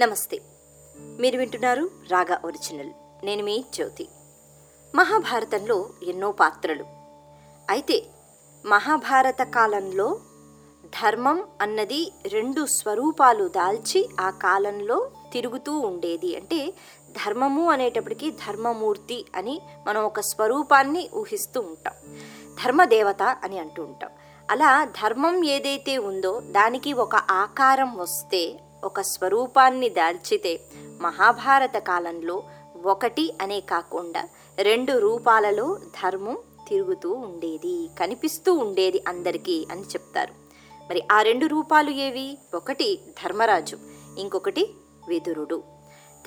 నమస్తే. మీరు వింటున్నారు రాగా ఒరిజినల్. నేను మీ జ్యోతి. మహాభారతంలో ఎన్నో పాత్రలు. అయితే మహాభారత కాలంలో ధర్మం అన్నది రెండు స్వరూపాలు దాల్చి ఆ కాలంలో తిరుగుతూ ఉండేది. అంటే ధర్మము అనేటప్పటికి ధర్మమూర్తి అని మనం ఒక స్వరూపాన్ని ఊహిస్తూ ఉంటాం. ధర్మదేవత అని అంటూ ఉంటాం. అలా ధర్మం ఏదైతే ఉందో దానికి ఒక ఆకారం వస్తే ఒక స్వరూపాన్ని దాల్చితే మహాభారత కాలంలో ఒకటి అనే కాకుండా రెండు రూపాలలో ధర్మం తిరుగుతూ ఉండేది కనిపిస్తూ ఉండేది అందరికీ అని చెప్తారు. మరి ఆ రెండు రూపాలు ఏవి? ఒకటి ధర్మరాజు ఇంకొకటి విదురుడు.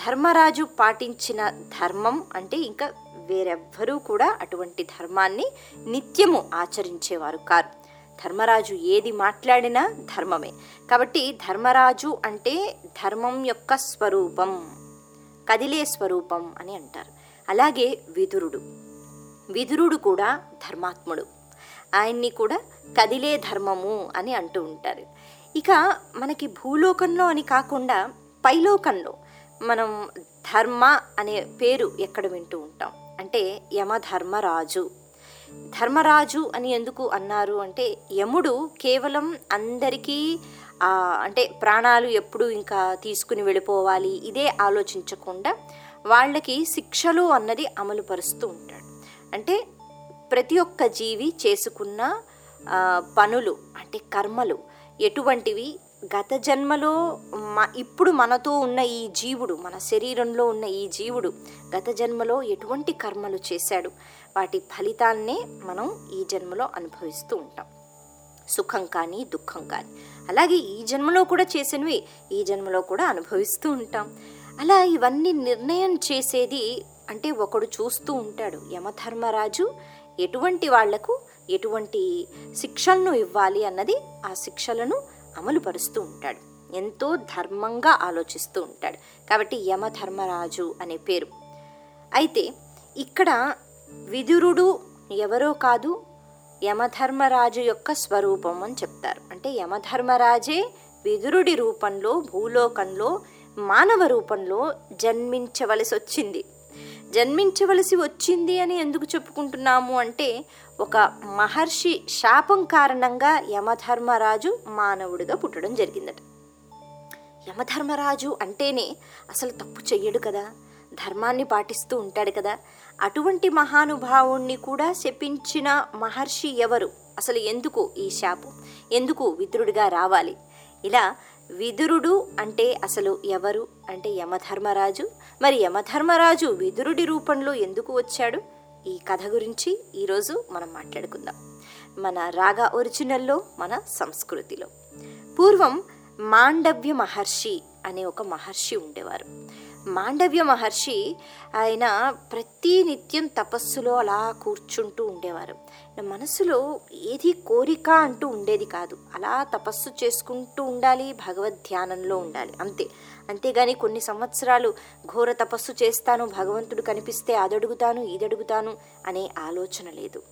ధర్మరాజు పాటించిన ధర్మం అంటే ఇంకా వేరెవ్వరూ కూడా అటువంటి ధర్మాన్ని నిత్యము ఆచరించేవారు కారు. ధర్మరాజు ఏది మాట్లాడినా ధర్మమే. కాబట్టి ధర్మరాజు అంటే ధర్మం యొక్క స్వరూపం కదిలే స్వరూపం అని అంటారు. అలాగే విదురుడు. విదురుడు కూడా ధర్మాత్ముడు. ఆయన్ని కూడా కదిలే ధర్మము అని అంటూ ఉంటారు. ఇక మనకి భూలోకంలో అని కాకుండా పైలోకంలో మనం ధర్మ అనే పేరు ఎక్కడ వింటూ ఉంటాం? అంటే యమధర్మరాజు. ధర్మరాజు అని ఎందుకు అన్నారు అంటే యముడు కేవలం అందరికీ అంటే ప్రాణాలు ఎప్పుడు ఇంకా తీసుకుని వెళ్ళిపోవాలి ఇదే ఆలోచించకుండా వాళ్ళకి శిక్షలు అన్నది అమలు పరుస్తూ ఉంటాడు. అంటే ప్రతి ఒక్క జీవి చేసుకున్న పనులు అంటే కర్మలు ఎటువంటివి గత జన్మలో మ ఇప్పుడు మనతో ఉన్న ఈ జీవుడు మన శరీరంలో ఉన్న ఈ జీవుడు గత జన్మలో ఎటువంటి కర్మలు చేశాడు? వాటి ఫలితాన్నే మనం ఈ జన్మలో అనుభవిస్తూ ఉంటాం. సుఖం కానీ దుఃఖం కానీ. అలాగే ఈ జన్మలో కూడా చేసినవి ఈ జన్మలో కూడా అనుభవిస్తూ ఉంటాం. అలా ఇవన్నీ నిర్ణయం చేసేది అంటే ఒకడు చూస్తూ ఉంటాడు. యమధర్మరాజు ఎటువంటి వాళ్ళకు ఎటువంటి శిక్షలను ఇవ్వాలి అన్నది ఆ శిక్షలను అమలు పరుస్తూ ఉంటాడు. ఎంతో ధర్మంగా ఆలోచిస్తూ ఉంటాడు. కాబట్టి యమధర్మరాజు అనే పేరు. అయితే ఇక్కడ విదురుడు ఎవరో కాదు యమధర్మరాజు యొక్క స్వరూపం అని చెప్తారు. అంటే యమధర్మరాజే విదురుడి రూపంలో భూలోకంలో మానవ రూపంలో జన్మించవలసి వచ్చింది జన్మించవలసి వచ్చింది అని ఎందుకు చెప్పుకుంటున్నాము అంటే ఒక మహర్షి శాపం కారణంగా యమధర్మరాజు మానవుడిగా పుట్టడం జరిగిందట. యమధర్మరాజు అంటేనే అసలు తప్పు చెయ్యడు కదా. ధర్మాన్ని పాటిస్తూ ఉంటాడు కదా. అటువంటి మహానుభావుణ్ణి కూడా శపించిన మహర్షి ఎవరు? అసలు ఎందుకు ఈ శాపం? ఎందుకు విదురుడిగా రావాలి? ఇలా విదురుడు అంటే అసలు ఎవరు? అంటే యమధర్మరాజు. మరి యమధర్మరాజు విదురుడి రూపంలో ఎందుకు వచ్చాడు? ఈ కథ గురించి ఈరోజు మనం మాట్లాడుకుందాం. మన రాగా ఒరిజినల్లో మన సంస్కృతిలో. పూర్వం మాండవ్య మహర్షి అనే ఒక మహర్షి ఉండేవారు. మాండవ్య మహర్షి ఆయన ప్రతి నిత్యం తపస్సులో అలా కూర్చుంటూ ఉండేవారు. మనసులో ఏది కోరిక అంటూ ఉండేది కాదు. అలా తపస్సు చేసుకుంటూ ఉండాలి భగవద్ ధ్యానంలో ఉండాలి. అంతే. అంతేగాని కొన్ని సంవత్సరాలు ఘోర తపస్సు చేస్తాను భగవంతుడు కనిపిస్తే అదడుగుతాను ఇదడుగుతాను అనే ఆలోచన లేదు.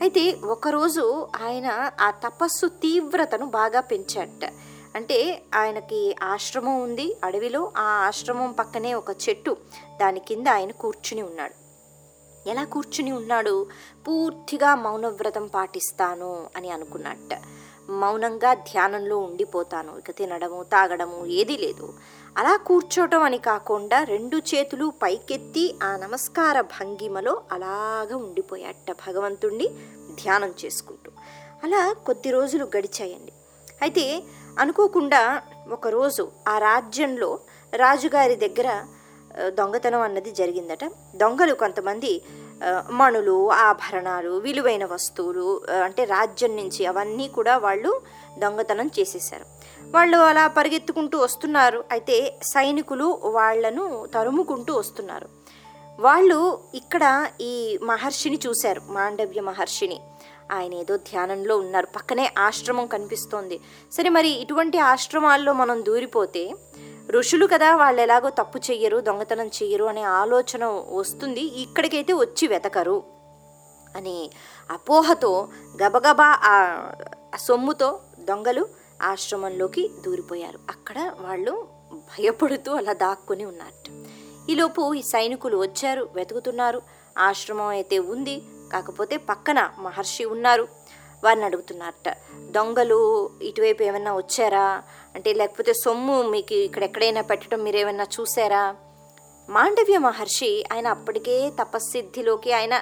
అయితే ఒకరోజు ఆయన ఆ తపస్సు తీవ్రతను బాగా పెంచాట అంటే ఆయనకి ఆశ్రమం ఉంది అడవిలో. ఆ ఆశ్రమం పక్కనే ఒక చెట్టు. దాని కింద ఆయన కూర్చుని ఉన్నాడు. ఎలా కూర్చుని ఉన్నాడు? పూర్తిగా మౌనవ్రతం పాటిస్తాను అని అనుకున్నట్ట. మౌనంగా ధ్యానంలో ఉండిపోతాను. ఇక తినడము తాగడము ఏదీ లేదు. అలా కూర్చోవటం అని కాకుండా రెండు చేతులు పైకెత్తి ఆ నమస్కార భంగిమలో అలాగా ఉండిపోయాట భగవంతుణ్ణి ధ్యానం చేసుకుంటూ. అలా కొద్ది రోజులు గడిచాయండి. అయితే అనుకోకుండా ఒకరోజు ఆ రాజ్యంలో రాజుగారి దగ్గర దొంగతనం అన్నది జరిగిందట. దొంగలు కొంతమంది మణులు ఆభరణాలు విలువైన వస్తువులు అంటే రాజ్యం నుంచి అవన్నీ కూడా వాళ్ళు దొంగతనం చేసేసారు వాళ్ళు అలా పరిగెత్తుకుంటూ వస్తున్నారు. అయితే సైనికులు వాళ్ళను తరుముకుంటూ వస్తున్నారు. వాళ్ళు ఇక్కడ ఈ మహర్షిని చూశారు మాండవ్య మహర్షిని. ఆయన ఏదో ధ్యానంలో ఉన్నారు. పక్కనే ఆశ్రమం కనిపిస్తోంది. సరే మరి ఇటువంటి ఆశ్రమాల్లో మనం దూరిపోతే ఋషులు కదా వాళ్ళు ఎలాగో తప్పు చెయ్యరు దొంగతనం చెయ్యరు అనే ఆలోచన వస్తుంది. ఇక్కడికైతే వచ్చి వెతకరు అని అపోహతో గబగబా ఆ సొమ్ముతో దొంగలు ఆశ్రమంలోకి దూరిపోయారు. అక్కడ వాళ్ళు భయపడుతూ అలా దాక్కుని ఉన్నారు. ఈలోపు ఈ సైనికులు వచ్చారు వెతుకుతున్నారు. ఆశ్రమం అయితే ఉంది. కాకపోతే పక్కన మహర్షి ఉన్నారు. వారిని అడుగుతున్నారట దొంగలు ఇటువైపు ఏమైనా వచ్చారా? అంటే లేకపోతే సొమ్ము మీకు ఇక్కడ ఎక్కడైనా పెట్టడం మీరు ఏమైనా చూసారా? మాండవ్య మహర్షి ఆయన అప్పటికే తపస్సిద్ధిలోకి ఆయన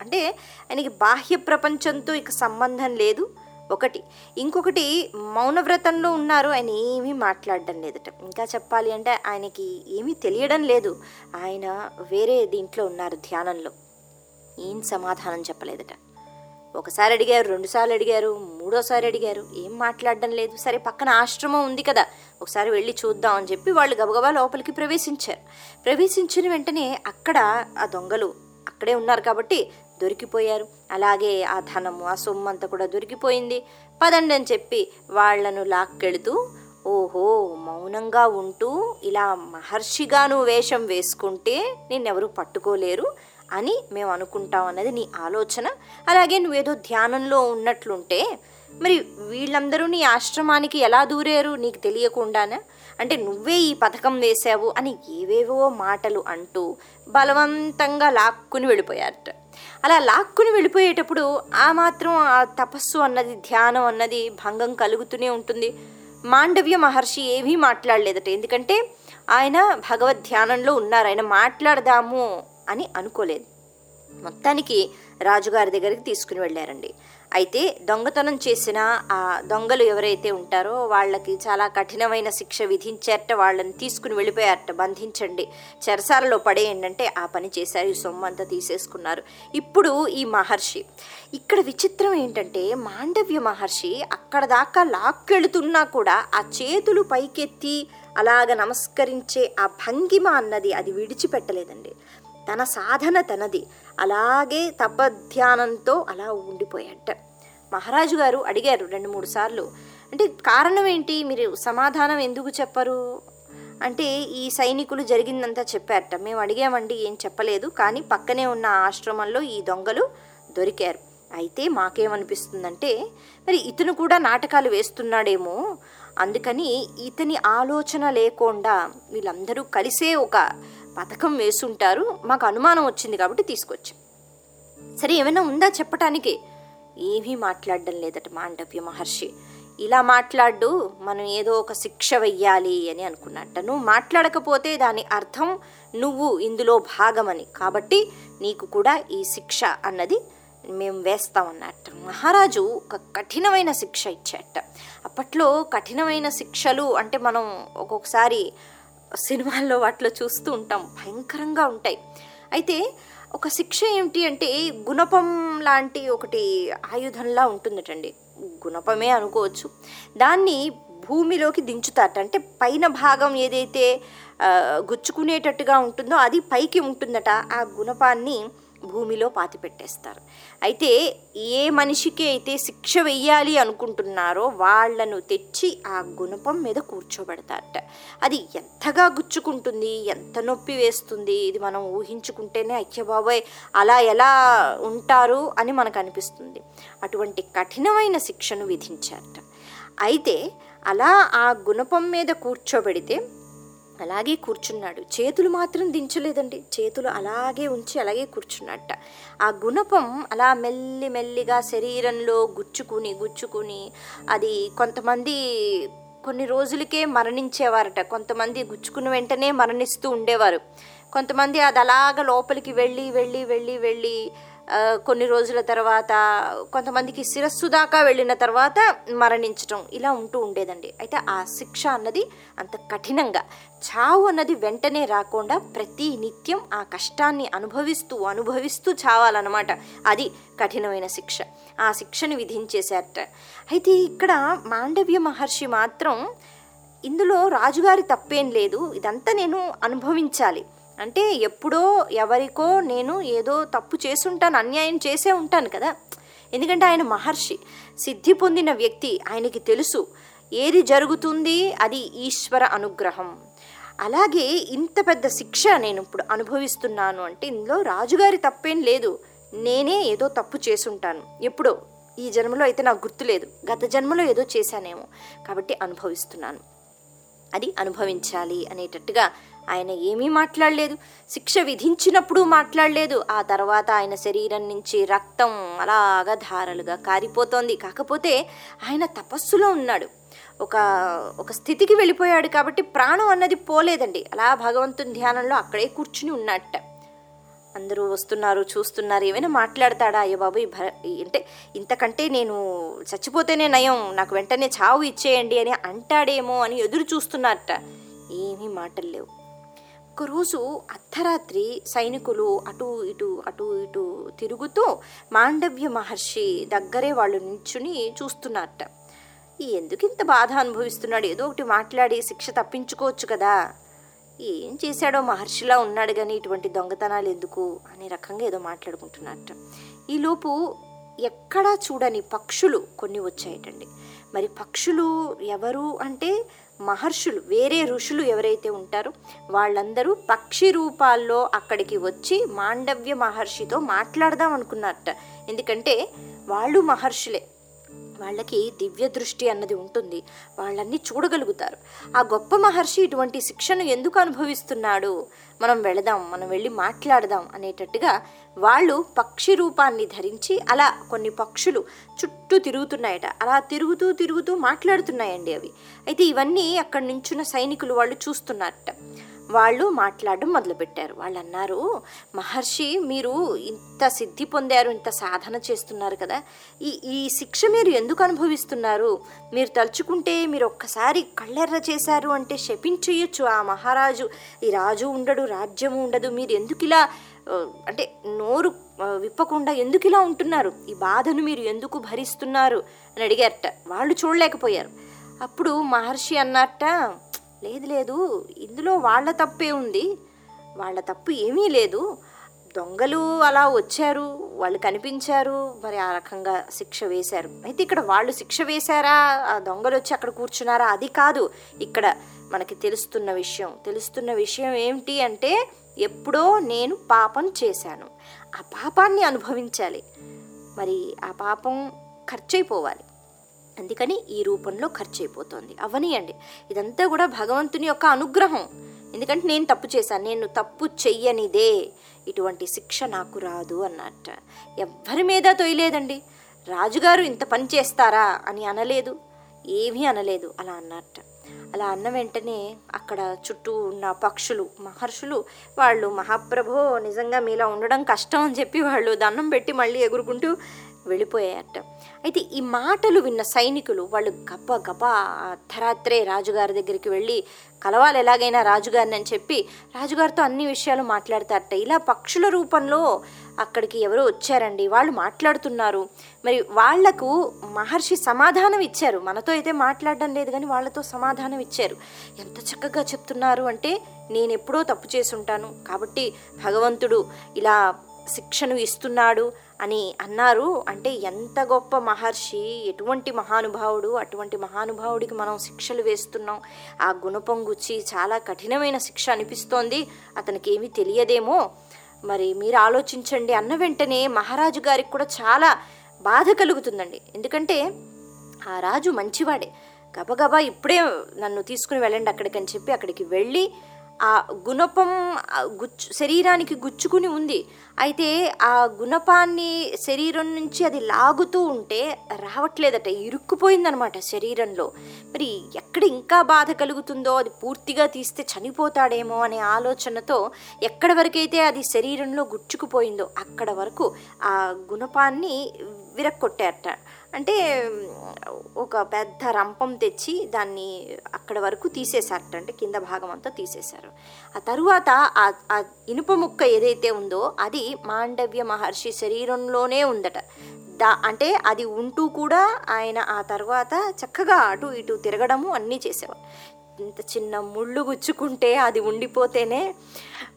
అంటే ఆయనకి బాహ్య ప్రపంచంతో ఇక సంబంధం లేదు. ఒకటి. ఇంకొకటి మౌనవ్రతంలో ఉన్నారు. ఆయన ఏమీ మాట్లాడడం లేదట. ఇంకా చెప్పాలి అంటే ఆయనకి ఏమీ తెలియడం లేదు. ఆయన వేరే దీంట్లో ఉన్నారు ధ్యానంలో. ఏం సమాధానం చెప్పలేదట. ఒకసారి అడిగారు రెండుసార్లు అడిగారు మూడోసారి అడిగారు ఏం మాట్లాడడం లేదు. సరే పక్కన ఆశ్రమం ఉంది కదా ఒకసారి వెళ్ళి చూద్దాం అని చెప్పి వాళ్ళు గబగబా లోపలికి ప్రవేశించారు. ప్రవేశించిన వెంటనే అక్కడ ఆ దొంగలు అక్కడే ఉన్నారు కాబట్టి దొరికిపోయారు. అలాగే ఆ ధనము ఆ సొమ్ము అంతా కూడా దొరికిపోయింది. పదండి అని చెప్పి వాళ్ళను లాక్కెళుతూ ఓహో మౌనంగా ఉంటూ ఇలా మహర్షిగాను వేషం వేసుకుంటే నిన్నెవరూ పట్టుకోలేరు. అని మేము అనుకుంటాం అన్నది నీ ఆలోచన. అలాగే నువ్వేదో ధ్యానంలో ఉన్నట్లుంటే మరి వీళ్ళందరూ నీ ఆశ్రమానికి ఎలా దూరారు నీకు తెలియకుండానా? అంటే నువ్వే ఈ పథకం వేశావు అని ఏవేవో మాటలు అంటూ బలవంతంగా లాక్కుని వెళ్ళిపోయారట. అలా లాక్కుని వెళ్ళిపోయేటప్పుడు ఆ మాత్రం ఆ తపస్సు అన్నది ధ్యానం అన్నది భంగం కలుగుతూనే ఉంటుంది. మాండవ్య మహర్షి ఏమీ మాట్లాడలేదట. ఎందుకంటే ఆయన భగవద్ ధ్యానంలో ఉన్నారు. ఆయన మాట్లాడదాము అని అనుకోలేదు. మొత్తానికి రాజుగారి దగ్గరికి తీసుకుని వెళ్ళారండి. అయితే దొంగతనం చేసిన ఆ దొంగలు ఎవరైతే ఉంటారో వాళ్ళకి చాలా కఠినమైన శిక్ష విధించారట వాళ్ళని తీసుకుని వెళ్ళిపోయారట. బంధించండి. చెరసాలలో పడేయండి అంటే ఆ పని చేశారు. ఈ సొమ్ము అంతా తీసేసుకున్నారు. ఇప్పుడు ఈ మహర్షి. ఇక్కడ విచిత్రం ఏంటంటే మాండవ్య మహర్షి అక్కడ దాకా లాక్కెళుతున్నా కూడా ఆ చేతులు పైకెత్తి అలాగ నమస్కరించే ఆ భంగిమ అన్నది అది విడిచిపెట్టలేదండి. తన సాధన తనది. అలాగే తపధ్యానంతో అలా ఉండిపోయాట మహారాజు గారు అడిగారు రెండు మూడు సార్లు అంటే కారణం ఏంటి? మీరు సమాధానం ఎందుకు చెప్పరు? అంటే ఈ సైనికులు జరిగిందంతా చెప్పారట. మేము అడిగామండి ఏం చెప్పలేదు. కానీ పక్కనే ఉన్న ఆశ్రమంలో ఈ దొంగలు దొరికారు. అయితే మాకేమనిపిస్తుందంటే మరి ఇతను కూడా నాటకాలు వేస్తున్నాడేమో. అందుకని ఇతని ఆలోచన లేకుండా వీళ్ళందరూ కలిసే ఒక పథకం వేసుంటారు మాకు అనుమానం వచ్చింది కాబట్టి తీసుకొచ్చాం. సరే ఏమైనా ఉందా చెప్పటానికి? ఏమీ మాట్లాడడం లేదట మాండవ్య మహర్షి. ఇలా మాట్లాడు మనం ఏదో ఒక శిక్ష వెయ్యాలి అని అనుకున్నట్ట. నువ్వు మాట్లాడకపోతే దాని అర్థం నువ్వు ఇందులో భాగమని. కాబట్టి నీకు కూడా ఈ శిక్ష అన్నది మేము వేస్తామన్నట్ట. మహారాజు ఒక కఠినమైన శిక్ష ఇచ్చేట అప్పట్లో కఠినమైన శిక్షలు అంటే మనం ఒక్కొక్కసారి సినిమాల్లో వాటిలో చూస్తూ ఉంటాం. భయంకరంగా ఉంటాయి. అయితే ఒక శిక్ష ఏమిటి అంటే గుణపం లాంటి ఒకటి ఆయుధంలా ఉంటుందటండి. గుణపమే అనుకోవచ్చు. దాన్ని భూమిలోకి దించుతారట. అంటే పైన భాగం ఏదైతే గుచ్చుకునేటట్టుగా ఉంటుందో అది పైకి ఉంటుందట. ఆ గుణపాన్ని భూమిలో పాతి పెట్టేస్తారు అయితే ఏ మనిషికి అయితే శిక్ష వెయ్యాలి అనుకుంటున్నారో వాళ్ళను తెచ్చి ఆ గుణపం మీద కూర్చోబెడతారట. అది ఎంతగా గుచ్చుకుంటుంది ఎంత నొప్పి వేస్తుంది ఇది మనం ఊహించుకుంటేనే అయ్యబాబాయ్ అలా ఎలా ఉంటారు అని మనకు అనిపిస్తుంది అటువంటి కఠినమైన శిక్షను విధించారట. అయితే అలా ఆ గుణపం మీద కూర్చోబెడితే అలాగే కూర్చున్నాడు. చేతులు మాత్రం దించలేదండి. చేతులు అలాగే ఉంచి అలాగే కూర్చున్నట్ట. ఆ గుణపం అలా మెల్లి మెల్లిగా శరీరంలో గుచ్చుకుని గుచ్చుకుని అది కొంతమంది కొన్ని రోజులకే మరణించేవారట. కొంతమంది గుచ్చుకున్న వెంటనే మరణిస్తూ ఉండేవారు. కొంతమంది అది అలాగ లోపలికి వెళ్ళి వెళ్ళి వెళ్ళి వెళ్ళి కొన్ని రోజుల తర్వాత కొంతమందికి శిరస్సు దాకా వెళ్ళిన తర్వాత మరణించటం ఇలా ఉంటూ ఉండేదండి. అయితే ఆ శిక్ష అన్నది అంత కఠినంగా చావు అన్నది వెంటనే రాకుండా ప్రతి నిత్యం ఆ కష్టాన్ని అనుభవిస్తూ అనుభవిస్తూ చావాలన్నమాట. అది కఠినమైన శిక్ష. ఆ శిక్షను విధించేశారట. అయితే ఇక్కడ మాండవ్య మహర్షి మాత్రం ఇందులో రాజుగారి తప్పేం లేదు. ఇదంతా నేను అనుభవించాలి. అంటే ఎప్పుడో ఎవరికో నేను ఏదో తప్పు చేసుంటాను అన్యాయం చేసే ఉంటాను కదా. ఎందుకంటే ఆయన మహర్షి సిద్ధి పొందిన వ్యక్తి ఆయనకి తెలుసు ఏది జరుగుతుంది అది ఈశ్వర అనుగ్రహం. అలాగే ఇంత పెద్ద శిక్ష నేను ఇప్పుడు అనుభవిస్తున్నాను అంటే ఇందులో రాజుగారి తప్పేం లేదు. నేనే ఏదో తప్పు చేసుంటాను ఎప్పుడో. ఈ జన్మలో అయితే నాకు గుర్తులేదు. గత జన్మలో ఏదో చేశానేమో. కాబట్టి అనుభవిస్తున్నాను. అది అనుభవించాలి అనేటట్టుగా ఆయన ఏమీ మాట్లాడలేదు. శిక్ష విధించినప్పుడు మాట్లాడలేదు. ఆ తర్వాత ఆయన శరీరం నుంచి రక్తం అలాగా ధారలుగా కారిపోతోంది. కాకపోతే ఆయన తపస్సులో ఉన్నాడు. ఒక ఒక స్థితికి వెళ్ళిపోయాడు కాబట్టి ప్రాణం అన్నది పోలేదండి. అలా భగవంతుని ధ్యానంలో అక్కడే కూర్చుని ఉన్నట్ట. అందరూ వస్తున్నారు చూస్తున్నారు ఏమైనా మాట్లాడతాడా? అయ్యో బాబు భ అంటే ఇంతకంటే నేను చచ్చిపోతేనే నయం. నాకు వెంటనే చావు ఇచ్చేయండి అని అంటాడేమో అని ఎదురు చూస్తున్నారట ఏమీ మాటలు లేవు. ఒకరోజు అర్ధరాత్రి సైనికులు అటు ఇటు అటు ఇటు తిరుగుతూ మాండవ్య మహర్షి దగ్గరే వాళ్ళు నిల్చుని చూస్తున్నారట. ఎందుకు ఇంత బాధ అనుభవిస్తున్నాడు? ఏదో ఒకటి మాట్లాడి శిక్ష తప్పించుకోవచ్చు కదా. ఏం చేశాడో మహర్షిలా ఉన్నాడు కానీ ఇటువంటి దొంగతనాలు ఎందుకు? అనే రకంగా ఏదో మాట్లాడుకుంటున్నట్ట ఈలోపు ఎక్కడా చూడని పక్షులు కొన్ని వచ్చాయటండి. మరి పక్షులు ఎవరు అంటే మహర్షులు వేరే ఋషులు ఎవరైతే ఉంటారో వాళ్ళందరూ పక్షి రూపాల్లో అక్కడికి వచ్చి మాండవ్య మహర్షితో మాట్లాడదాం అనుకున్నారట. ఎందుకంటే వాళ్ళు మహర్షులే. వాళ్ళకి దివ్య దృష్టి అన్నది ఉంటుంది. వాళ్ళన్నీ చూడగలుగుతారు. ఆ గొప్ప మహర్షి ఇటువంటి శిక్షను ఎందుకు అనుభవిస్తున్నాడు? మనం వెళదాం మనం వెళ్ళి మాట్లాడదాం అనేటట్టుగా వాళ్ళు పక్షి రూపాన్ని ధరించి అలా కొన్ని పక్షులు చుట్టూ తిరుగుతున్నాయట. అలా తిరుగుతూ తిరుగుతూ మాట్లాడుతున్నాయండి అవి. అయితే ఇవన్నీ అక్కడి నుంచున్న సైనికులు వాళ్ళు చూస్తున్నారట. వాళ్ళు మాట్లాడడం మొదలుపెట్టారు. వాళ్ళు అన్నారు మహర్షి మీరు ఇంత సిద్ధి పొందారు ఇంత సాధన చేస్తున్నారు కదా. ఈ ఈ శిక్ష మీరు ఎందుకు అనుభవిస్తున్నారు? మీరు తలుచుకుంటే మీరు ఒక్కసారి కళ్ళెర్ర చేశారు అంటే శపించేయచ్చు ఆ మహారాజు. ఈ రాజు ఉండడు రాజ్యము ఉండదు. మీరు ఎందుకు ఇలా అంటే నోరు విప్పకుండా ఎందుకు ఇలా ఉంటున్నారు? ఈ బాధను మీరు ఎందుకు భరిస్తున్నారు? అని అడిగారట. వాళ్ళు చూడలేకపోయారు. అప్పుడు మహర్షి అన్నట్ట లేదు లేదు. ఇందులో వాళ్ళ తప్పే ఉంది. వాళ్ళ తప్పు ఏమీ లేదు. దొంగలు అలా వచ్చారు. వాళ్ళు కనిపించారు. మరి ఆ రకంగా శిక్ష వేశారు. అయితే ఇక్కడ వాళ్ళు శిక్ష వేశారా? ఆ దొంగలు వచ్చి అక్కడ కూర్చున్నారా? అది కాదు. ఇక్కడ మనకి తెలుస్తున్న విషయం. తెలుస్తున్న విషయం ఏమిటి అంటే ఎప్పుడో నేను పాపం చేశాను. ఆ పాపాన్ని అనుభవించాలి. మరి ఆ పాపం ఖర్చయిపోవాలి అందుకని ఈ రూపంలో ఖర్చు అయిపోతుంది అవనియండి. ఇదంతా కూడా భగవంతుని యొక్క అనుగ్రహం. ఎందుకంటే నేను తప్పు చేశాను. నేను తప్పు చెయ్యనిదే. ఇటువంటి శిక్ష నాకు రాదు అన్నట్ట. ఎవ్వరి మీద తొయలేదండి. రాజుగారు ఇంత పని చేస్తారా అని అనలేదు. ఏమీ అనలేదు. అలా అన్నట్ట. అలా అన్న వెంటనే అక్కడ చుట్టూ ఉన్న పక్షులు మహర్షులు వాళ్ళు మహాప్రభో నిజంగా మీలా ఉండడం కష్టం అని చెప్పి వాళ్ళు దండం పెట్టి మళ్ళీ ఎగురుకుంటూ వెళ్ళిపోయారట అయితే ఈ మాటలు విన్న సైనికులు వాళ్ళు గబ గబ అర్ధరాత్రే రాజుగారి దగ్గరికి వెళ్ళి కలవాలి ఎలాగైనా రాజుగారిని అని చెప్పి రాజుగారితో అన్ని విషయాలు మాట్లాడతారట. ఇలా పక్షుల రూపంలో అక్కడికి ఎవరో వచ్చారండి వాళ్ళు మాట్లాడుతున్నారు. మరి వాళ్ళకు మహర్షి సమాధానం ఇచ్చారు. మనతో అయితే మాట్లాడడం లేదు కానీ వాళ్ళతో సమాధానం ఇచ్చారు. ఎంత చక్కగా చెప్తున్నారు అంటే నేను ఎప్పుడో తప్పు చేసి ఉంటాను కాబట్టి భగవంతుడు ఇలా శిక్షను ఇస్తున్నాడు అని అన్నారు. అంటే ఎంత గొప్ప మహర్షి ఎటువంటి మహానుభావుడు అటువంటి మహానుభావుడికి మనం శిక్షలు వేస్తున్నాం. ఆ గుణపం గుచ్చి చాలా కఠినమైన శిక్ష అనిపిస్తోంది. అతనికి ఏమీ తెలియదేమో. మరి మీరు ఆలోచించండి అన్న వెంటనే మహారాజు గారికి కూడా చాలా బాధ కలుగుతుందండి. ఎందుకంటే ఆ రాజు మంచివాడే. గబగబా ఇప్పుడే నన్ను తీసుకుని వెళ్ళండి అక్కడికని చెప్పి అక్కడికి వెళ్ళి ఆ గుణపం గుచ్చు శరీరానికి గుచ్చుకుని ఉంది. అయితే ఆ గుణపాన్ని శరీరం నుంచి అది లాగుతూ ఉంటే రావట్లేదట ఇరుక్కుపోయిందనమాట శరీరంలో. మరి ఎక్కడ ఇంకా బాధ కలుగుతుందో అది పూర్తిగా తీస్తే చనిపోతాడేమో అనే ఆలోచనతో ఎక్కడ వరకైతే అది శరీరంలో గుచ్చుకుపోయిందో అక్కడ వరకు ఆ గుణపాన్ని విరక్కొట్టారట. అంటే ఒక పెద్ద రంపం తెచ్చి దాన్ని అక్కడ వరకు తీసేశారట. అంటే కింద భాగం అంతా తీసేశారు. ఆ తరువాత ఆ ఇనుప ముక్క ఏదైతే ఉందో అది మాండవ్య మహర్షి శరీరంలోనే ఉందట. దా అంటే అది ఉంటూ కూడా ఆయన ఆ తర్వాత చక్కగా అటు ఇటు తిరగడము అన్నీ చేసేవారు. ఇంత చిన్న ముళ్ళు గుచ్చుకుంటే అది ఉండిపోతేనే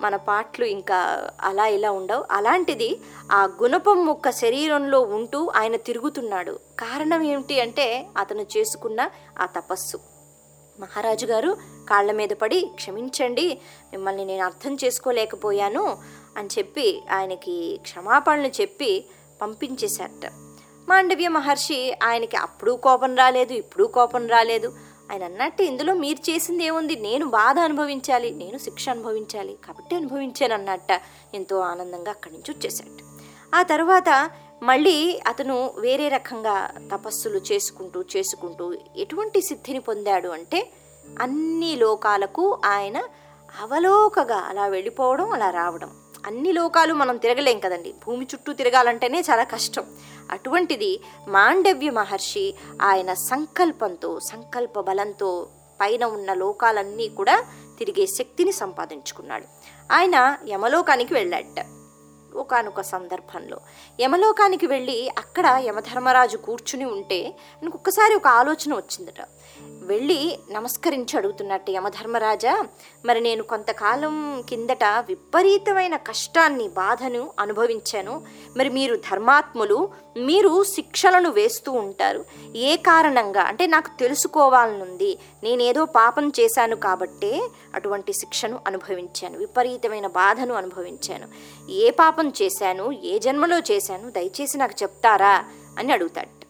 మన పాటలు ఇంకా అలా ఇలా ఉండవు. అలాంటిది ఆ గుణపం ముక్క శరీరంలో ఉంటూ ఆయన తిరుగుతున్నాడు. కారణం ఏమిటి అంటే అతను చేసుకున్న ఆ తపస్సు. మహారాజు గారు కాళ్ళ మీద పడి క్షమించండి మిమ్మల్ని నేను అర్థం చేసుకోలేకపోయాను అని చెప్పి ఆయనకి క్షమాపణలు చెప్పి పంపించేశారట. మాండవ్య మహర్షి ఆయనకి అప్పుడు కోపం రాలేదు ఇప్పుడు కోపం రాలేదు. ఆయన అన్నట్టు ఇందులో మీరు చేసింది ఏముంది? నేను బాధ అనుభవించాలి నేను శిక్ష అనుభవించాలి కాబట్టి అనుభవించాను అన్నట్ట ఎంతో ఆనందంగా అక్కడి నుంచి వచ్చేసాడు ఆ తర్వాత మళ్ళీ అతను వేరే రకంగా తపస్సులు చేసుకుంటూ చేసుకుంటూ ఎటువంటి సిద్ధిని పొందాడు అంటే అన్ని లోకాలకు ఆయన అవలోకగా అలా వెళ్ళిపోవడం అలా రావడం. అన్ని లోకాలు మనం తిరగలేం కదండి. భూమి చుట్టూ తిరగాలంటేనే చాలా కష్టం. అటువంటిది మాండవ్య మహర్షి ఆయన సంకల్పంతో సంకల్ప బలంతో పైన ఉన్న లోకాలన్నీ కూడా తిరిగే శక్తిని సంపాదించుకున్నాడు. ఆయన యమలోకానికి వెళ్ళాట ఒకనొక సందర్భంలో. యమలోకానికి వెళ్ళి అక్కడ యమధర్మరాజు కూర్చుని ఉంటే ఆయనకు ఒక్కసారి ఒక ఆలోచన వచ్చిందట. వెళ్ళి నమస్కరించి అడుగుతున్నట్టు యమధర్మరాజా మరి నేను కొంతకాలం కిందట విపరీతమైన కష్టాన్ని బాధను అనుభవించాను. మరి మీరు ధర్మాత్ములు మీరు శిక్షలను వేస్తూ ఉంటారు. ఏ కారణంగా? అంటే నాకు తెలుసుకోవాలనుంది. నేనేదో పాపం చేశాను కాబట్టే అటువంటి శిక్షను అనుభవించాను. విపరీతమైన బాధను అనుభవించాను. ఏ పాపం చేశాను? ఏ జన్మలో చేశాను? దయచేసి నాకు చెప్తారా? అని అడుగుతాడు.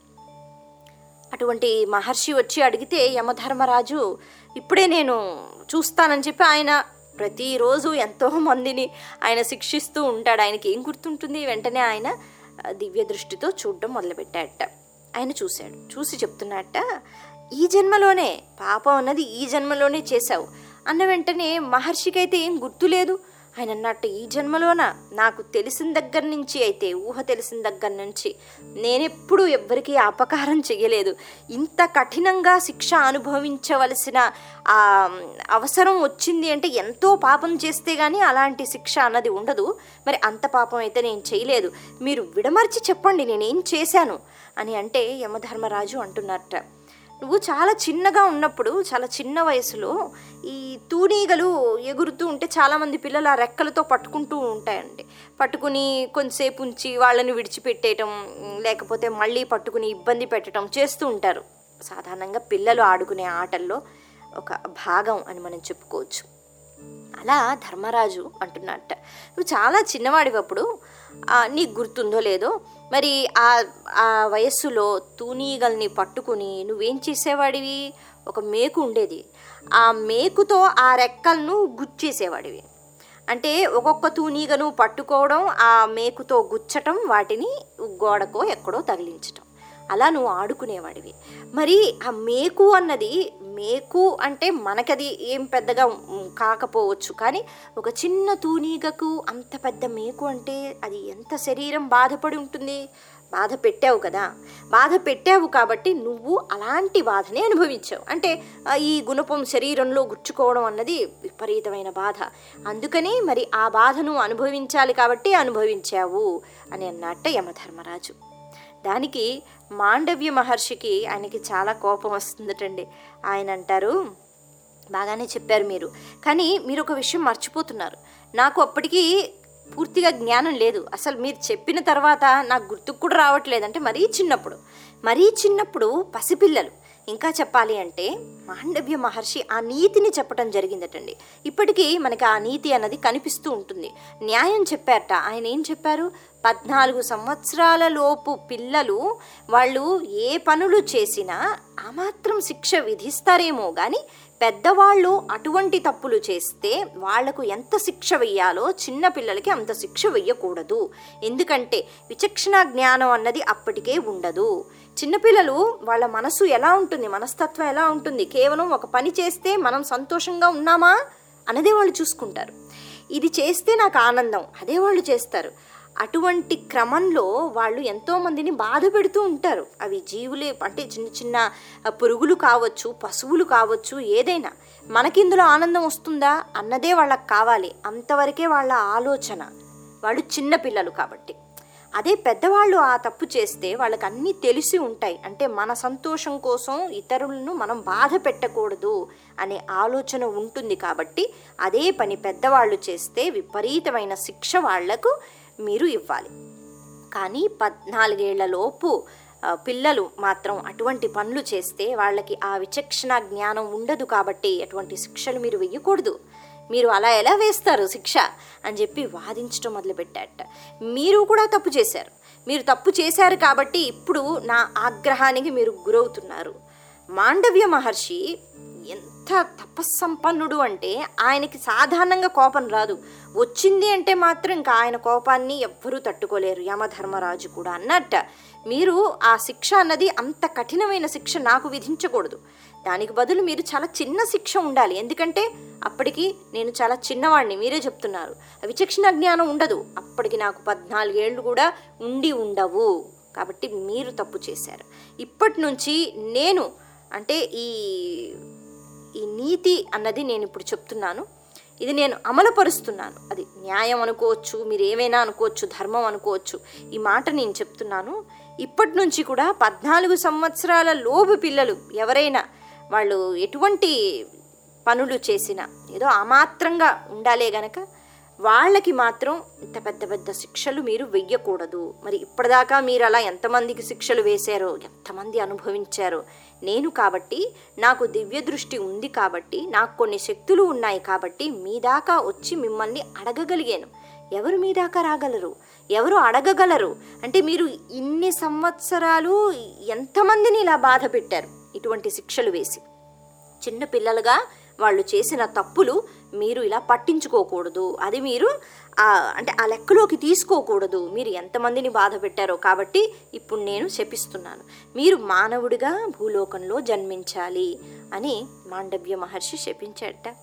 అటువంటి మహర్షి వచ్చి అడిగితే యమధర్మరాజు ఇప్పుడే నేను చూస్తానని చెప్పి ఆయన ప్రతిరోజు ఎంతో మందిని ఆయన శిక్షిస్తూ ఉంటాడు. ఆయనకి ఏం గుర్తుంటుంది? వెంటనే ఆయన దివ్య దృష్టితో చూడడం మొదలుపెట్టాడట. ఆయన చూశాడు. చూసి చెప్తున్నట్ట ఈ జన్మలోనే పాపం అన్నది ఈ జన్మలోనే చేశావు. అన్న వెంటనే మహర్షికి అయితే ఏం గుర్తులేదు. ఆయన అన్నట్టు ఈ జన్మలోన నాకు తెలిసిన దగ్గర నుంచి అయితే ఊహ తెలిసిన దగ్గర నుంచి నేనెప్పుడు ఎవ్వరికీ అపకారం చేయలేదు ఇంత కఠినంగా శిక్ష అనుభవించవలసిన ఆ అవసరం వచ్చింది అంటే ఎంతో పాపం చేస్తే కానీ అలాంటి శిక్ష అన్నది ఉండదు. మరి అంత పాపం అయితే నేను చేయలేదు మీరు విడమర్చి చెప్పండి నేనేం చేశాను అని అంటే యమధర్మరాజు అంటున్నట్ట నువ్వు చాలా చిన్నగా ఉన్నప్పుడు చాలా చిన్న వయసులో ఈ తూనీగలు ఎగురుతూ ఉంటే చాలామంది పిల్లలు ఆ రెక్కలతో పట్టుకుంటూ ఉంటాయండి. పట్టుకుని కొంతసేపు ఉంచి వాళ్ళని విడిచిపెట్టేయటం లేకపోతే మళ్ళీ పట్టుకుని ఇబ్బంది పెట్టడం చేస్తూ ఉంటారు. సాధారణంగా పిల్లలు ఆడుకునే ఆటల్లో ఒక భాగం అని మనం చెప్పుకోవచ్చు. అలా ధర్మరాజు అంటున్నట్ట. నువ్వు చాలా చిన్నవాడివప్పుడు నీకు గుర్తుందో లేదో మరి ఆ ఆ వయస్సులో తూనీగల్ని పట్టుకుని నువ్వేం చేసేవాడివి? ఒక మేకు ఉండేది. ఆ మేకుతో ఆ రెక్కలను గుచ్చేసేవాడివి. అంటే ఒక్కొక్క తూనీగను పట్టుకోవడం ఆ మేకుతో గుచ్చటం వాటిని గోడకో ఎక్కడో తగిలించటం. అలా నువ్వు ఆడుకునేవాడివి. మరి ఆ మేకు అన్నది మేకు అంటే మనకది ఏం పెద్దగా కాకపోవచ్చు. కానీ ఒక చిన్న తూనీగకు అంత పెద్ద మేకు అంటే అది ఎంత శరీరం బాధపడి ఉంటుంది? బాధ పెట్టావు కదా? బాధ పెట్టావు కాబట్టి నువ్వు అలాంటి బాధనే అనుభవించావు. అంటే ఈ గుణపం శరీరంలో గుచ్చుకోవడం అన్నది విపరీతమైన బాధ. అందుకని మరి ఆ బాధను అనుభవించాలి కాబట్టి అనుభవించావు అని అన్నట్ట యమధర్మరాజు. దానికి మాండవ్య మహర్షికి ఆయనకి చాలా కోపం వస్తుందటండి. ఆయన అంటారు బాగానే చెప్పారు మీరు కానీ మీరు ఒక విషయం మర్చిపోతున్నారు. నాకు అప్పటికీ పూర్తిగా జ్ఞానం లేదు. అసలు మీరు చెప్పిన తర్వాత నాకు గుర్తుకు కూడా రావట్లేదు అంటే మరీ చిన్నప్పుడు. మరీ చిన్నప్పుడు పసిపిల్లలు. ఇంకా చెప్పాలి అంటే మాండవ్య మహర్షి ఆ నీతిని చెప్పడం జరిగిందటండి. ఇప్పటికీ మనకి ఆ నీతి అన్నది కనిపిస్తూ ఉంటుంది. న్యాయం చెప్పారట. ఆయన ఏం చెప్పారు? పద్నాలుగు సంవత్సరాల లోపు పిల్లలు వాళ్ళు ఏ పనులు చేసినా ఆ మాత్రం శిక్ష విధిస్తారేమో కానీ పెద్దవాళ్ళు అటువంటి తప్పులు చేస్తే వాళ్ళకు ఎంత శిక్ష వెయ్యాలో చిన్న పిల్లలకి అంత శిక్ష వెయ్యకూడదు. ఎందుకంటే విచక్షణ జ్ఞానం అన్నది అప్పటికే ఉండదు. చిన్నపిల్లలు వాళ్ళ మనసు ఎలా ఉంటుంది? మనస్తత్వం ఎలా ఉంటుంది? కేవలం ఒక పని చేస్తే మనం సంతోషంగా ఉన్నామా? అన్నదే వాళ్ళు చూసుకుంటారు. ఇది చేస్తే నాకు ఆనందం అదే వాళ్ళు చేస్తారు. అటువంటి క్రమంలో వాళ్ళు ఎంతోమందిని బాధ పెడుతూ ఉంటారు. అవి జీవులే అంటే చిన్న చిన్న పురుగులు కావచ్చు పశువులు కావచ్చు ఏదైనా. మనకి ఇందులో ఆనందం వస్తుందా? అన్నదే వాళ్ళకి కావాలి. అంతవరకే వాళ్ళ ఆలోచన. వాళ్ళు చిన్న పిల్లలు కాబట్టి. అదే పెద్దవాళ్ళు ఆ తప్పు చేస్తే వాళ్ళకి అన్నీ తెలిసి ఉంటాయి. అంటే మన సంతోషం కోసం ఇతరులను మనం బాధ పెట్టకూడదు అనే ఆలోచన ఉంటుంది కాబట్టి అదే పని పెద్దవాళ్ళు చేస్తే విపరీతమైన శిక్ష వాళ్ళకు మీరు ఇవ్వాలి. కానీ పద్నాలుగేళ్ళలోపు పిల్లలు మాత్రం అటువంటి పనులు చేస్తే వాళ్ళకి ఆ విచక్షణ జ్ఞానం ఉండదు కాబట్టి అటువంటి శిక్షలు మీరు వెయ్యకూడదు మీరు అలా ఎలా వేస్తారు శిక్ష అని చెప్పి వాదించడం మొదలుపెట్టాట మీరు కూడా తప్పు చేశారు. మీరు తప్పు చేశారు కాబట్టి ఇప్పుడు నా ఆగ్రహానికి మీరు గురవుతున్నారు. మాండవ్య మహర్షి ఎంత తపస్సంపన్నుడు అంటే ఆయనకి సాధారణంగా కోపం రాదు. వచ్చింది అంటే మాత్రం ఇంకా ఆయన కోపాన్ని ఎవ్వరూ తట్టుకోలేరు. యమధర్మరాజు కూడా అన్నట్ట. మీరు ఆ శిక్ష అన్నది అంత కఠినమైన శిక్ష నాకు విధించకూడదు. దానికి బదులు మీరు చాలా చిన్న శిక్ష ఉండాలి. ఎందుకంటే అప్పటికి నేను చాలా చిన్నవాడిని మీరే చెప్తున్నారు. విచక్షణ జ్ఞానం ఉండదు. అప్పటికి నాకు పద్నాలుగేళ్ళు కూడా ఉండి ఉండవు. కాబట్టి మీరు తప్పు చేశారు. ఇప్పటి నుంచి నేను అంటే ఈ ఈ నీతి అన్నది నేను ఇప్పుడు చెప్తున్నాను. ఇది నేను అమలుపరుస్తున్నాను. అది న్యాయం అనుకోవచ్చు మీరు ఏమైనా అనుకోవచ్చు ధర్మం అనుకోవచ్చు ఈ మాట నేను చెప్తున్నాను. ఇప్పటి నుంచి కూడా పద్నాలుగు సంవత్సరాల లోపు పిల్లలు ఎవరైనా వాళ్ళు ఎటువంటి పనులు చేసినా ఏదో అమాత్రంగా ఉండాలే గనక వాళ్ళకి మాత్రం ఇంత పెద్ద పెద్ద శిక్షలు మీరు వెయ్యకూడదు. మరి ఇప్పటిదాకా మీరు అలా ఎంతమందికి శిక్షలు వేశారో ఎంతమంది అనుభవించారో నేను కాబట్టి నాకు దివ్య దృష్టి ఉంది కాబట్టి నాకు కొన్ని శక్తులు ఉన్నాయి కాబట్టి మీ దాకా వచ్చి మిమ్మల్ని అడగగలిగాను. ఎవరు మీ దాకా రాగలరు? ఎవరు అడగగలరు? అంటే మీరు ఇన్ని సంవత్సరాలు ఎంతమందిని ఇలా బాధ పెట్టారు? ఇటువంటి శిక్షలు వేసి. చిన్న పిల్లలుగా వాళ్ళు చేసిన తప్పులు మీరు ఇలా పట్టించుకోకూడదు. అది మీరు అంటే ఆ లెక్కలోకి తీసుకోకూడదు. మీరు ఎంతమందిని బాధ పెట్టారో కాబట్టి ఇప్పుడు నేను శపిస్తున్నాను. మీరు మానవుడిగా భూలోకంలో జన్మించాలి అని మాండవ్య మహర్షి శపించాడట.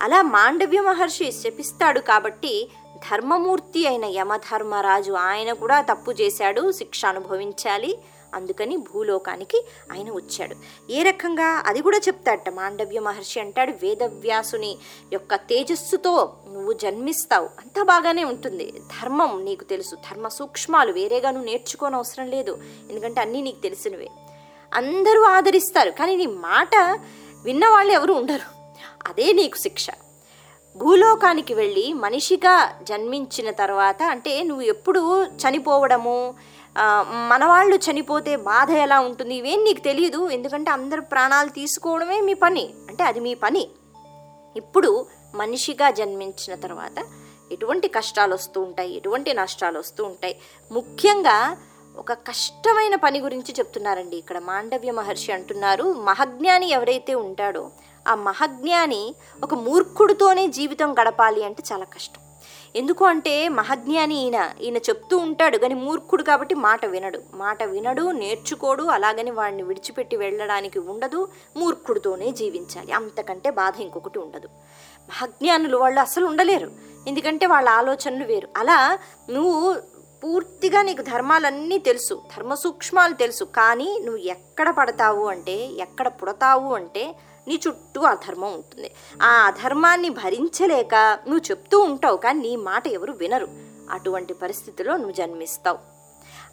అలా మాండవ్య మహర్షి శపిస్తాడు కాబట్టి ధర్మమూర్తి అయిన యమధర్మరాజు ఆయన కూడా తప్పు చేశాడు శిక్ష అనుభవించాలి. అందుకని భూలోకానికి ఆయన వచ్చాడు. ఏ రకంగా? అది కూడా చెప్తాడట మాండవ్య మహర్షి అంటాడు వేదవ్యాసుని యొక్క తేజస్సుతో నువ్వు జన్మిస్తావు. అంతా బాగానే ఉంటుంది. ధర్మం నీకు తెలుసు. ధర్మ సూక్ష్మాలు వేరేగా నువ్వు నేర్చుకోని అవసరం లేదు. ఎందుకంటే అన్నీ నీకు తెలిసినవే. అందరూ ఆదరిస్తారు. కానీ నీ మాట విన్నవాళ్ళు ఎవరు ఉండరు. అదే నీకు శిక్ష. భూలోకానికి వెళ్ళి మనిషిగా జన్మించిన తర్వాత అంటే నువ్వు ఎప్పుడు చనిపోవడము మనవాళ్ళు చనిపోతే బాధ ఎలా ఉంటుంది ఇవేం నీకు తెలియదు ఎందుకంటే అందరు ప్రాణాలు తీసుకోవడమే మీ పని అంటే అది మీ పని. ఇప్పుడు మనిషిగా జన్మించిన తర్వాత ఎటువంటి కష్టాలు వస్తూ ఉంటాయి ఎటువంటి నష్టాలు వస్తూ ఉంటాయి. ముఖ్యంగా ఒక కష్టమైన పని గురించి చెప్తున్నారండి ఇక్కడ మాండవ్య మహర్షి అంటున్నారు మహజ్ఞాని ఎవరైతే ఉంటాడో ఆ మహజ్ఞాని ఒక మూర్ఖుడితోనే జీవితం గడపాలి అంటే చాలా కష్టం. ఎందుకు అంటే మహజ్ఞాని ఈయన ఈయన చెప్తూ ఉంటాడు కానీ మూర్ఖుడు కాబట్టి మాట వినడు. మాట వినడు నేర్చుకోడు అలాగని వాడిని విడిచిపెట్టి వెళ్ళడానికి ఉండదు మూర్ఖుడితోనే జీవించాలి. అంతకంటే బాధ ఇంకొకటి ఉండదు. మహజ్ఞానులు వాళ్ళు అసలు ఉండలేరు. ఎందుకంటే వాళ్ళ ఆలోచనలు వేరు. అలా నువ్వు పూర్తిగా నీకు ధర్మాలన్నీ తెలుసు ధర్మ సూక్ష్మాలు తెలుసు కానీ నువ్వు ఎక్కడ పడతావు అంటే ఎక్కడ పుడతావు అంటే నీ చుట్టూ అధర్మం ఉంటుంది. ఆ అధర్మాన్ని భరించలేక నువ్వు చెప్తూ ఉంటావు కానీ నీ మాట ఎవరు వినరు. అటువంటి పరిస్థితిలో నువ్వు జన్మిస్తావు.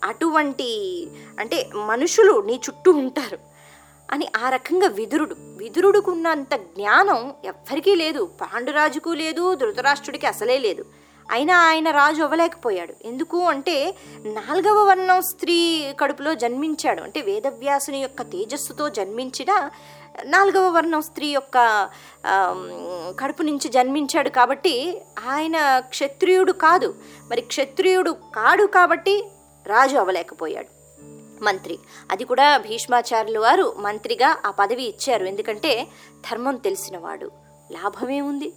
అటువంటి అంటే మనుషులు నీ చుట్టూ ఉంటారు. అని ఆ రకంగా విదురుడు. విదురుడుకు ఉన్నంత జ్ఞానం ఎవ్వరికీ లేదు. పాండురాజుకు లేదు ధృతరాష్ట్రుడికి అసలే లేదు. అయినా ఆయన రాజు అవ్వలేకపోయాడు. ఎందుకు అంటే నాలుగవ వర్ణం స్త్రీ కడుపులో జన్మించాడు. అంటే వేదవ్యాసుని యొక్క తేజస్సుతో జన్మించిన నాలుగవ వర్ణం స్త్రీ యొక్క కడుపు నుంచి జన్మించాడు కాబట్టి ఆయన క్షత్రియుడు కాదు. మరి క్షత్రియుడు కాడు కాబట్టి రాజు అవ్వలేకపోయాడు. మంత్రి. అది కూడా భీష్మాచార్యులు వారు మంత్రిగా ఆ పదవి ఇచ్చారు. ఎందుకంటే ధర్మం తెలిసినవాడు. లాభమే ఉంది.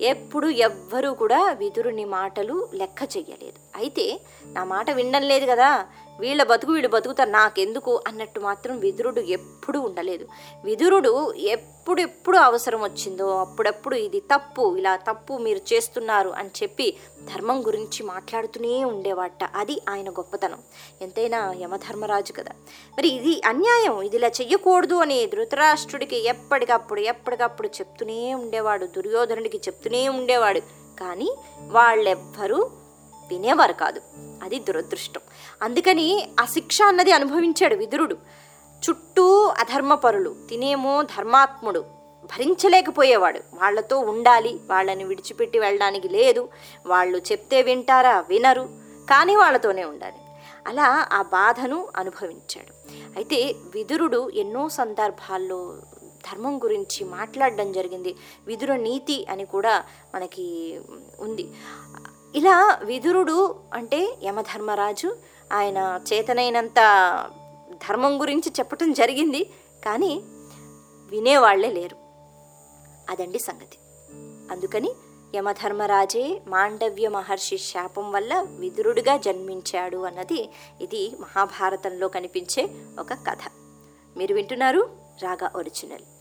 ఎప్పుడు ఎవ్వరూ కూడా విదురుని మాటలు లెక్క చెయ్యలేదు. అయితే నా మాట వినడం లేదు కదా. వీళ్ళ బతుకు వీళ్ళు బతుకుతారు. నాకెందుకు? అన్నట్టు మాత్రం విదురుడు ఎప్పుడూ ఉండలేదు. విదురుడు ఎప్పుడెప్పుడు అవసరం వచ్చిందో అప్పుడప్పుడు ఇది తప్పు ఇలా తప్పు మీరు చేస్తున్నారు అని చెప్పి ధర్మం గురించి మాట్లాడుతూనే ఉండేవాట. అది ఆయన గొప్పతనం. ఎంతైనా యమధర్మరాజు కదా. మరి ఇది అన్యాయం. ఇది ఇలా చెయ్యకూడదు అని ధృతరాష్ట్రుడికి ఎప్పటికప్పుడు ఎప్పటికప్పుడు చెప్తూనే ఉండేవాడు. దుర్యోధనుడికి చెప్తూనే ఉండేవాడు. కానీ వాళ్ళెవ్వరూ వినేవారు కాదు. అది దురదృష్టం. అందుకని ఆ శిక్ష అన్నది అనుభవించాడు విదురుడు. చుట్టూ అధర్మపరులు తినేమో ధర్మాత్ముడు భరించలేకపోయేవాడు. వాళ్ళతో ఉండాలి వాళ్ళని విడిచిపెట్టి వెళ్ళడానికి లేదు వాళ్ళు చెప్తే వింటారా వినరు కానీ వాళ్ళతోనే ఉండాలి. అలా ఆ బాధను అనుభవించాడు. అయితే విదురుడు ఎన్నో సందర్భాల్లో ధర్మం గురించి మాట్లాడడం జరిగింది. విదుర నీతి అని కూడా మనకి ఉంది. ఇలా విదురుడు అంటే యమధర్మరాజు ఆయన చేతనైనంత ధర్మం గురించి చెప్పటం జరిగింది కానీ వినేవాళ్ళే లేరు. అదండి సంగతి. అందుకని యమధర్మరాజే మాండవ్య మహర్షి శాపం వల్ల విదురుడిగా జన్మించాడు అన్నది ఇది మహాభారతంలో కనిపించే ఒక కథ. మీరు వింటున్నారు రాగా ఒరిజినల్.